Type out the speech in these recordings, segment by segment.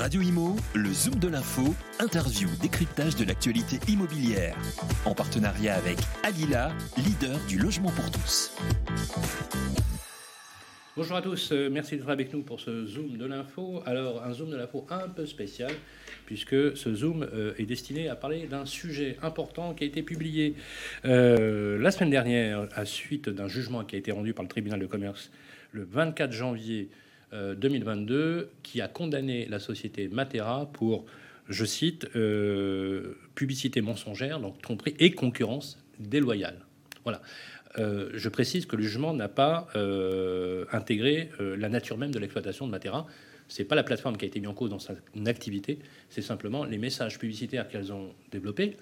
Radio Imo, le Zoom de l'info, interview, décryptage de l'actualité immobilière. En partenariat avec Alila, leader du logement pour tous. Bonjour à tous, euh, merci d'être avec nous pour ce Zoom de l'info. Alors, un Zoom de l'info un peu spécial, puisque ce Zoom euh, est destiné à parler d'un sujet important qui a été publié euh, la semaine dernière à suite d'un jugement qui a été rendu par le tribunal de commerce le 24 janvier 2022, qui a condamné la société Matera pour, je cite, publicité mensongère, donc tromperie et concurrence déloyale. Voilà. Euh, je précise que le jugement n'a pas euh, intégré euh, la nature même de l'exploitation de Matera. C'est pas la plateforme qui a été mise en cause dans sa activité, c'est simplement les messages publicitaires qu'elles ont développés.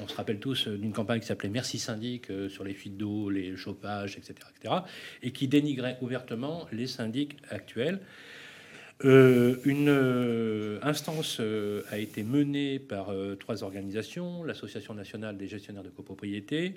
On se rappelle tous d'une campagne qui s'appelait Merci syndic sur les fuites d'eau, les chauffages, etc., etc., et qui dénigrait ouvertement les syndics actuels. Euh, une euh, instance euh, a été menée par trois organisations, l'Association nationale des gestionnaires de copropriété,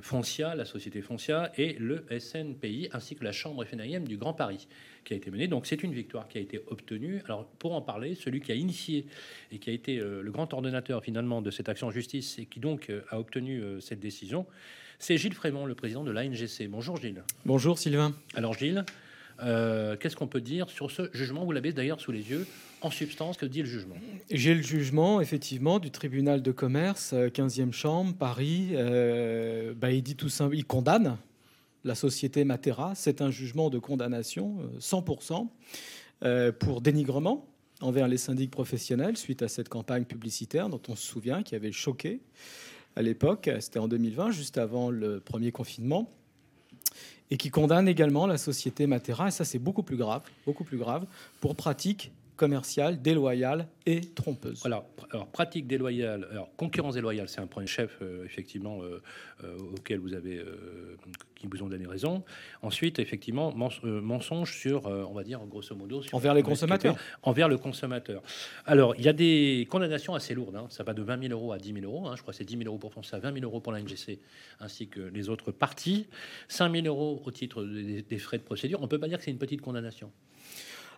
Foncia, la société Foncia, et le SNPI, ainsi que la Chambre FNIM du Grand Paris, qui a été menée. Donc c'est une victoire qui a été obtenue. Alors pour en parler, celui qui a initié et qui a été le grand ordonnateur finalement de cette action en justice et qui donc a obtenu cette décision, c'est Gilles Frémont, le président de l'ANGC. Bonjour Gilles. Bonjour Sylvain. Alors Gilles, euh, qu'est-ce qu'on peut dire sur ce jugement? Vous l'avez d'ailleurs sous les yeux. En substance, que dit le jugement? J'ai le jugement, effectivement, du tribunal de commerce, 15e euh, chambre, Paris. Euh, bah, il dit tout simple, il condamne la société Matera. C'est un jugement de condamnation, 100%, pour dénigrement envers les syndics professionnels suite à cette campagne publicitaire dont on se souvient, qui avait choqué à l'époque. C'était en 2020, juste avant le premier confinement et qui condamne également la société Matera, et ça c'est beaucoup plus grave, beaucoup plus grave, pour pratiques commerciales déloyales et trompeuse. Alors, alors pratique déloyale, alors concurrence déloyale, c'est un point chef euh, effectivement euh, euh, auquel vous avez, qui vous ont donné raison. Ensuite, effectivement, mensonge sur, on va dire grosso modo, envers les consommateurs. Envers le consommateur. Alors, il y a des condamnations assez lourdes. Hein. Ça va de 20 000 euros à 10 000 euros. Hein. Je crois que c'est 10 000 euros pour FONSA, 20 000 euros pour la NGC, ainsi que les autres parties. 5 000 euros au titre des, des frais de procédure. On peut pas dire que c'est une petite condamnation.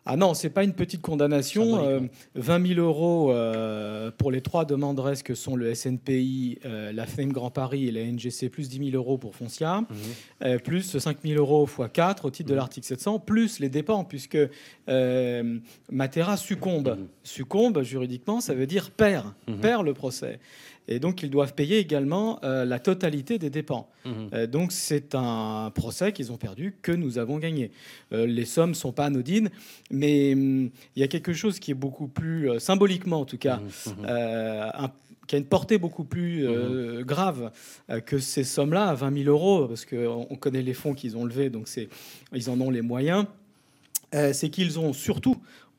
Ah non, c'est pas une petite condamnation. 20 000 euh, euros euh, pour les trois demanderesses que sont le SNPI, euh, la FEM Grand Paris et la NGC, plus 10 000 euros pour Foncia, mhm. plus 5 000 euros x 4 au titre de mhm. l'article 700, plus les dépens, puisque Matera succombe. Mhm. Succombe, juridiquement, ça veut dire perd, perd le procès. Et donc, ils doivent payer également euh, la totalité des dépenses. Mhm. Euh, donc, c'est un procès qu'ils ont perdu, que nous avons gagné. Euh, les sommes ne sont pas anodines, mais hum, il y a quelque chose qui est beaucoup plus, symboliquement en tout cas, mhm. Mhm. qui a une portée beaucoup plus grave que ces sommes-là, à 20 000 euros, parce qu'on connaît les fonds qu'ils ont levés, donc ils en ont les moyens. c'est qu'ils ont surtout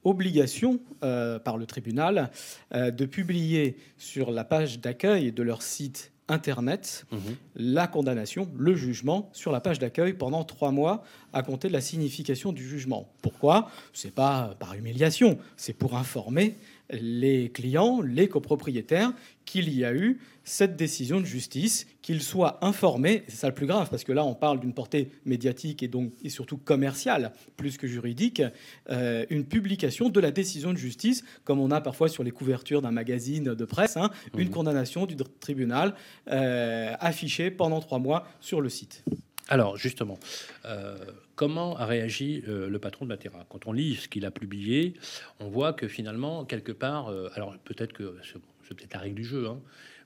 obligation euh, par le tribunal euh, de publier sur la page d'accueil de leur site Internet mhm. la condamnation, le jugement sur la page d'accueil pendant trois mois à compter de la signification du jugement. Pourquoi? C'est pas par humiliation, c'est pour informer les clients, les copropriétaires, qu'il y a eu cette décision de justice, qu'ils soient informés, c'est ça le plus grave, parce que là on parle d'une portée médiatique et donc et surtout commerciale, plus que juridique, euh, une publication de la décision de justice, comme on a parfois sur les couvertures d'un magazine de presse, hein, une mmh. condamnation du tribunal euh, affichée pendant trois mois sur le site. Alors justement, euh, comment a réagi euh, le patron de Matera Quand on lit ce qu'il a publié, on voit que finalement, quelque part, euh, alors peut-être que c'est peut-être la règle du jeu, hein,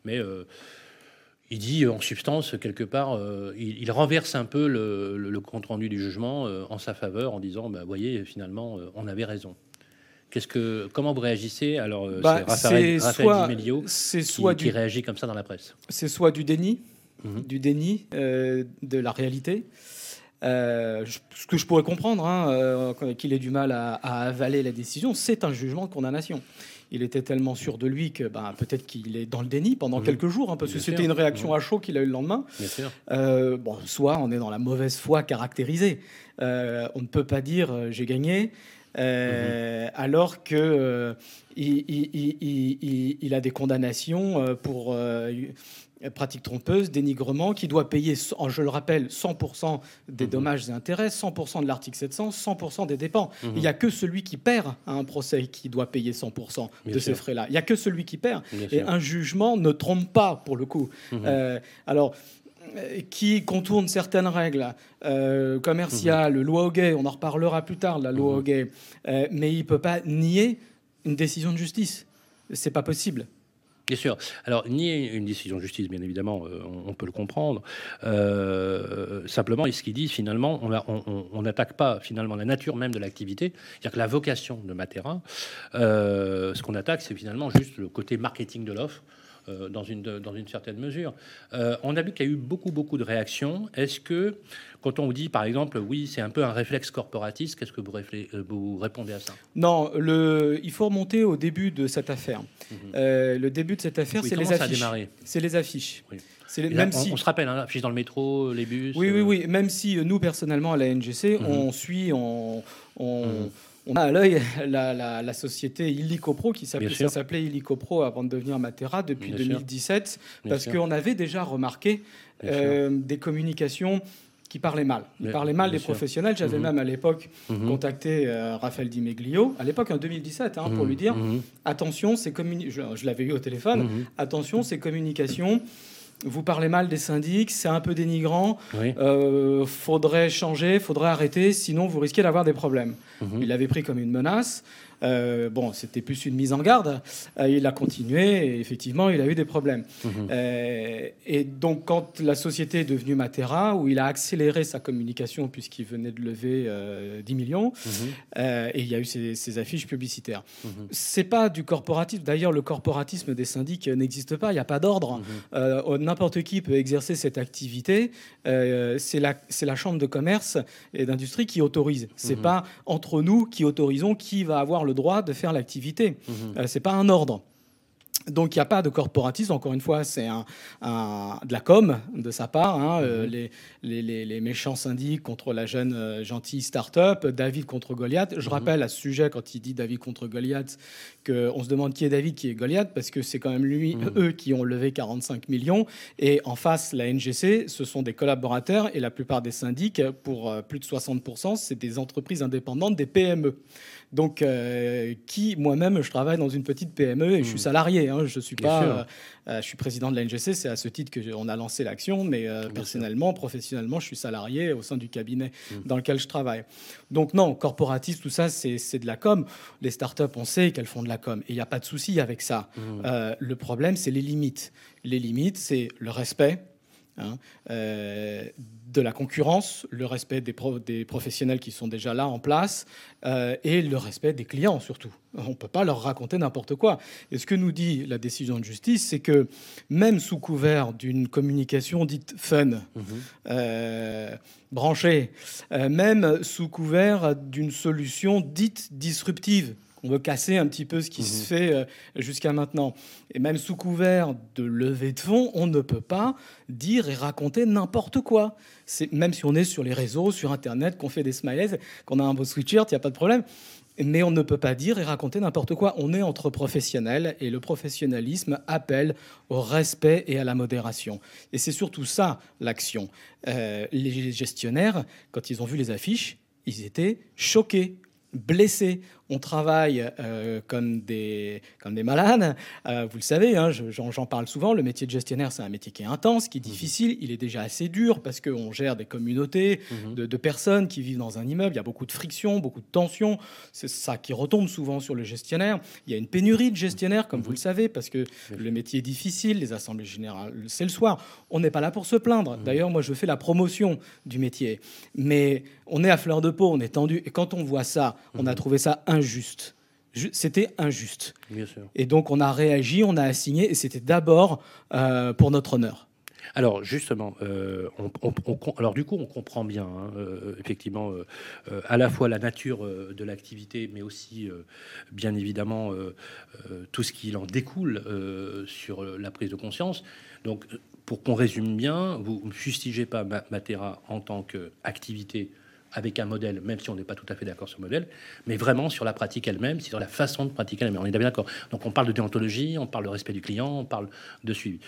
mais il dit en substance, quelque part, il, renverse un peu le, compte-rendu du jugement en sa faveur en disant, bah, voyez, finalement, on avait raison. Qu'est-ce que, comment vous réagissez Alors, bah, c'est Raphaël, soit qui réagit comme ça dans la presse. C'est soit du déni, Mhm. du déni euh, de la réalité. Euh, ce que je pourrais comprendre, hein, euh, qu'il ait du mal à, avaler la décision, c'est un jugement de condamnation. Il était tellement sûr de lui que ben, peut-être qu'il est dans le déni pendant quelques jours, hein, parce que c'était une réaction à chaud qu'il a eu le lendemain. bon, soit on est dans la mauvaise foi caractérisée. on ne peut pas dire j'ai gagné. alors que il, il, a des condamnations pour pratique trompeuse, dénigrement, qui doit payer, je le rappelle, 100% des mhm. dommages et intérêts, 100% de l'article 700, 100% des dépenses. Mhm. Il n'y a que celui qui perd à un procès qui doit payer 100% de ces frais-là. Il n'y a que celui qui perd. et un jugement ne trompe pas, pour le coup. Euh, alors, qui contourne certaines règles euh, commerciales, mmh. loi gay, on en reparlera plus tard, la loi mmh. gay, euh, mais il ne peut pas nier une décision de justice. C'est pas possible. Bien sûr. Alors, nier une décision de justice, bien évidemment, euh, on, peut le comprendre. simplement, ce qu'il dit, finalement, on n'attaque pas finalement la nature même de l'activité. C'est-à-dire que la vocation de Matera, ce qu'on attaque, c'est finalement juste le côté marketing de l'offre. Euh, dans, une, dans une certaine mesure. Euh, on a vu qu'il y a eu beaucoup, beaucoup de réactions. Est-ce que, quand on vous dit, par exemple, oui, c'est un peu un réflexe corporatiste, qu'est-ce que vous, euh, vous, répondez à ça? Non, le, il faut remonter au début de cette affaire. Mhm. le début de cette affaire, c'est les affiches. C'est les affiches. même on, si... on, se rappelle, hein, affiches dans le métro, les bus. Oui, oui, oui. Même si nous, personnellement, à la NGC, mhm. on suit, on, on, mhm on a à l'œil la, société Illicopro qui s'appelait Illicopro avant de devenir Matera depuis 2017 parce qu'on avait déjà remarqué euh, des communications qui parlaient mal. Ils parlaient mal des professionnels. J'avais mhm. même à l'époque mhm. contacté euh, Raphaël Di Meglio, à l'époque en 2017, hein, pour lui dire mhm. attention, c'est je, je l'avais eu au téléphone, attention, ces communications vous parlez mal des syndics, c'est un peu dénigrant. Euh, faudrait changer, faudrait arrêter, sinon vous risquez d'avoir des problèmes. Mhm. Il l'avait pris comme une menace. Euh, bon, c'était plus une mise en garde. Euh, il a continué et effectivement, il a eu des problèmes. Mhm. Euh, et donc, quand la société est devenue Matera, où il a accéléré sa communication puisqu'il venait de lever 10 millions, mhm. et il y a eu ces, affiches publicitaires. Ce mhm. C'est pas du corporatisme. D'ailleurs, le corporatisme des syndics n'existe pas. Il n'y a pas d'ordre. N'importe qui peut exercer cette activité. c'est la, la chambre de commerce et d'industrie qui autorise. C'est pas entre nous qui autorisons qui va avoir le droit de faire l'activité. Mhm. euh, c'est pas un ordre. Donc il n'y a pas de corporatisme, encore une fois, c'est un, de la com de sa part. Hein, euh, mhm. les, les, méchants syndics contre la jeune euh, gentille start-up, David contre Goliath. Je mhm. rappelle à ce sujet, quand il dit David contre Goliath, qu'on se demande qui est David, qui est Goliath, parce que c'est quand même lui, eux, qui ont levé 45 millions. Et en face, la NGC, ce sont des collaborateurs, et la plupart des syndics, pour plus de 60%, c'est des entreprises indépendantes, des PME. Donc, euh, qui, moi-même, je travaille dans une petite PME et je suis hmm. salarié. Hein, je suis pas, euh, euh, je suis président de la NGC. C'est à ce titre que on a lancé l'action, mais personnellement, professionnellement, je suis salarié au sein du cabinet hmm. dans lequel je travaille. Donc, non, corporatiste, tout ça, c'est de la com. Les startups, on sait qu'elles font de la com et il n'y a pas de souci avec ça. Hmm. le problème, c'est les limites. Les limites, c'est le respect. Hein, de la concurrence, le respect des, des, professionnels qui sont déjà là en place euh, et le respect des clients surtout. On ne peut pas leur raconter n'importe quoi. Et ce que nous dit la décision de justice, c'est que même sous couvert d'une communication dite fun, mhm. euh, branchée, euh, même sous couvert d'une solution dite disruptive, on veut casser un petit peu ce qui se mhm. fait euh, jusqu'à maintenant. Et même sous couvert de levée de fonds, on ne peut pas dire et raconter n'importe quoi. C'est même si on est sur les réseaux, sur Internet, qu'on fait des smileys, qu'on a un beau sweatshirt, il n'y a pas de problème. Mais on ne peut pas dire et raconter n'importe quoi. On est entre professionnels et le professionnalisme appelle au respect et à la modération. Et c'est surtout ça l'action. Euh, les gestionnaires, quand ils ont vu les affiches, ils étaient choqués blessés. On travaille euh, comme, des, comme des malades. Euh, vous le savez, hein, j'en parle souvent. Le métier de gestionnaire, c'est un métier qui est intense, qui est mmh. difficile. Il est déjà assez dur parce qu'on gère des communautés mmh. de, personnes qui vivent dans un immeuble. Il y a beaucoup de friction, beaucoup de tensions. C'est ça qui retombe souvent sur le gestionnaire. Il y a une pénurie de gestionnaires, comme mmh. vous le savez, parce que le métier est difficile. Les assemblées générales, c'est le soir. On n'est pas là pour se plaindre. D'ailleurs, moi, je fais la promotion du métier. Mais on est à fleur de peau, on est tendu. Et quand on voit ça, on a trouvé ça injuste. C'était injuste. Et donc on a réagi, on a assigné, et c'était d'abord euh, pour notre honneur. Alors justement, euh, alors du coup, on comprend bien, hein, euh, effectivement, à la fois la nature de l'activité, mais aussi, bien évidemment, tout ce qui en découle sur la prise de conscience. Donc, pour qu'on résume bien, vous ne fustigez pas Matera en tant qu'activité avec un modèle, même si on n'est pas tout à fait d'accord sur le modèle, mais vraiment sur la pratique elle-même, sur la façon de pratiquer elle-même. On est bien d'accord. Donc on parle de déontologie, on parle de respect du client, on parle de suivi.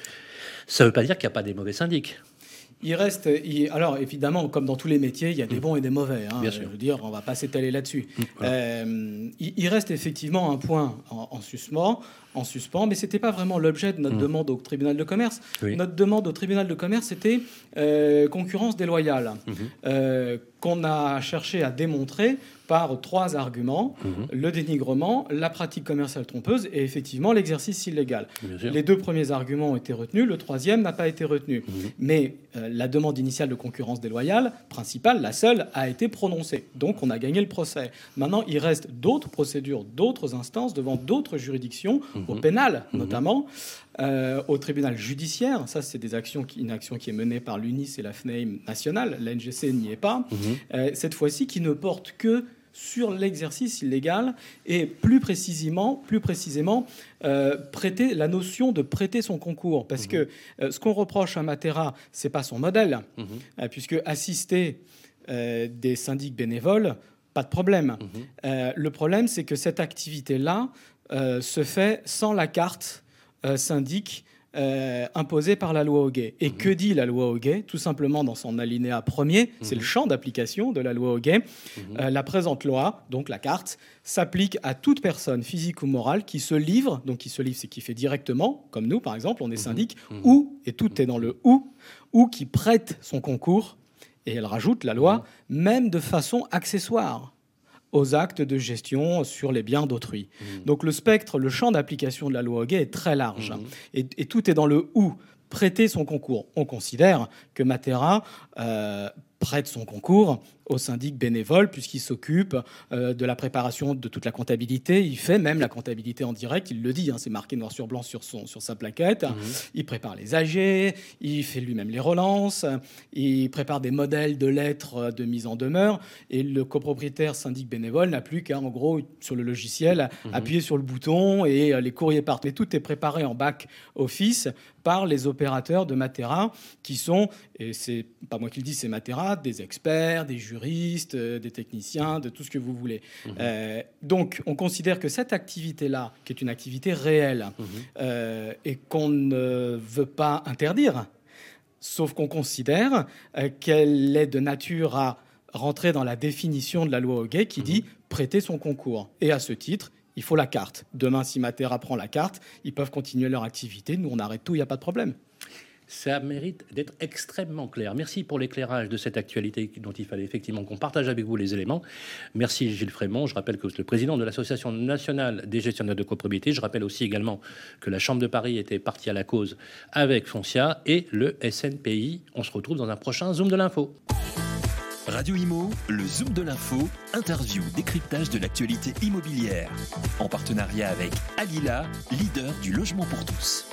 Ça ne veut pas dire qu'il n'y a pas des mauvais syndics. Il reste, alors évidemment, comme dans tous les métiers, il y a des mm. bons et des mauvais. Hein, Bien sûr. Je veux dire, on va pas s'étaler là-dessus. Mm, euh, il, reste effectivement un point en, suspens, en suspens, mais c'était pas vraiment l'objet de notre mm. demande au tribunal de commerce. Notre demande au tribunal de commerce, c'était euh, concurrence déloyale, mm-hmm. euh, qu'on a cherché à démontrer par trois arguments mhm. le dénigrement, la pratique commerciale trompeuse et effectivement l'exercice illégal. Les deux premiers arguments ont été retenus, le troisième n'a pas été retenu. Mhm. Mais euh, la demande initiale de concurrence déloyale, principale, la seule, a été prononcée. Donc on a gagné le procès. Maintenant, il reste d'autres procédures, d'autres instances devant d'autres juridictions, mhm. au pénal notamment. Euh, au tribunal judiciaire. Ça, c'est des actions une action qui est menée par l'UNIS et la FNAIM nationale. La NGC n'y est pas. Euh, cette fois-ci, qui ne porte que sur l'exercice illégal et plus précisément, plus précisément euh, prêter la notion de prêter son concours. Parce que euh, ce qu'on reproche à Matera, c'est pas son modèle, mhm. euh, puisque assister des syndics bénévoles, pas de problème. Mhm. le problème, c'est que cette activité-là se fait sans la carte syndic euh, imposée par la loi Hoguet. Et mhm. que dit la loi Hoguet? Tout simplement dans son alinéa premier, c'est le mhm. champ d'application de la loi Hoguet. Mhm. Euh, la présente loi, donc la carte, s'applique à toute personne physique ou morale qui se livre, donc qui se livre, c'est qui fait directement, comme nous par exemple, on est syndic, ou, et tout est dans le ou, ou qui prête son concours, et elle rajoute la loi, même de façon accessoire aux actes de gestion sur les biens d'autrui. Mmh. Donc le spectre, le champ d'application de la loi Hoguet est très large. Mmh. Et, et, tout est dans le ou. Prêter son concours. On considère que Matera euh, prête son concours au syndic bénévole puisqu'il s'occupe euh, de la préparation de toute la comptabilité. Il fait même la comptabilité en direct, il le dit, hein, c'est marqué noir sur blanc sur, son, sur sa plaquette. Mhm. Il prépare les AG, il fait lui-même les relances, il prépare des modèles de lettres de mise en demeure et le copropriétaire syndic bénévole n'a plus qu'à, en gros, sur le logiciel, mhm. appuyer sur le bouton et euh, les courriers partent. Mais tout est préparé en back office par les opérateurs de Matera qui sont, et c'est pas moi qui le dis, c'est Matera, des experts, des juristes, euh, des techniciens, de tout ce que vous voulez. Mhm. Euh, donc, on considère que cette activité-là, qui est une activité réelle mhm. euh, et qu'on ne veut pas interdire, sauf qu'on considère qu'elle est de nature à rentrer dans la définition de la loi Hoguet qui mhm. dit prêter son concours. Et à ce titre, il faut la carte. Demain, si Matera prend la carte, ils peuvent continuer leur activité. Nous, on arrête tout, il n'y a pas de problème ça mérite d'être extrêmement clair. Merci pour l'éclairage de cette actualité dont il fallait effectivement qu'on partage avec vous les éléments. Merci Gilles Frémont. Je rappelle que vous êtes le président de l'Association nationale des gestionnaires de copropriété. Je rappelle aussi également que la Chambre de Paris était partie à la cause avec Foncia et le SNPI. On se retrouve dans un prochain Zoom de l'info. Radio Imo, le Zoom de l'info, interview, décryptage de l'actualité immobilière. En partenariat avec Alila, leader du logement pour tous.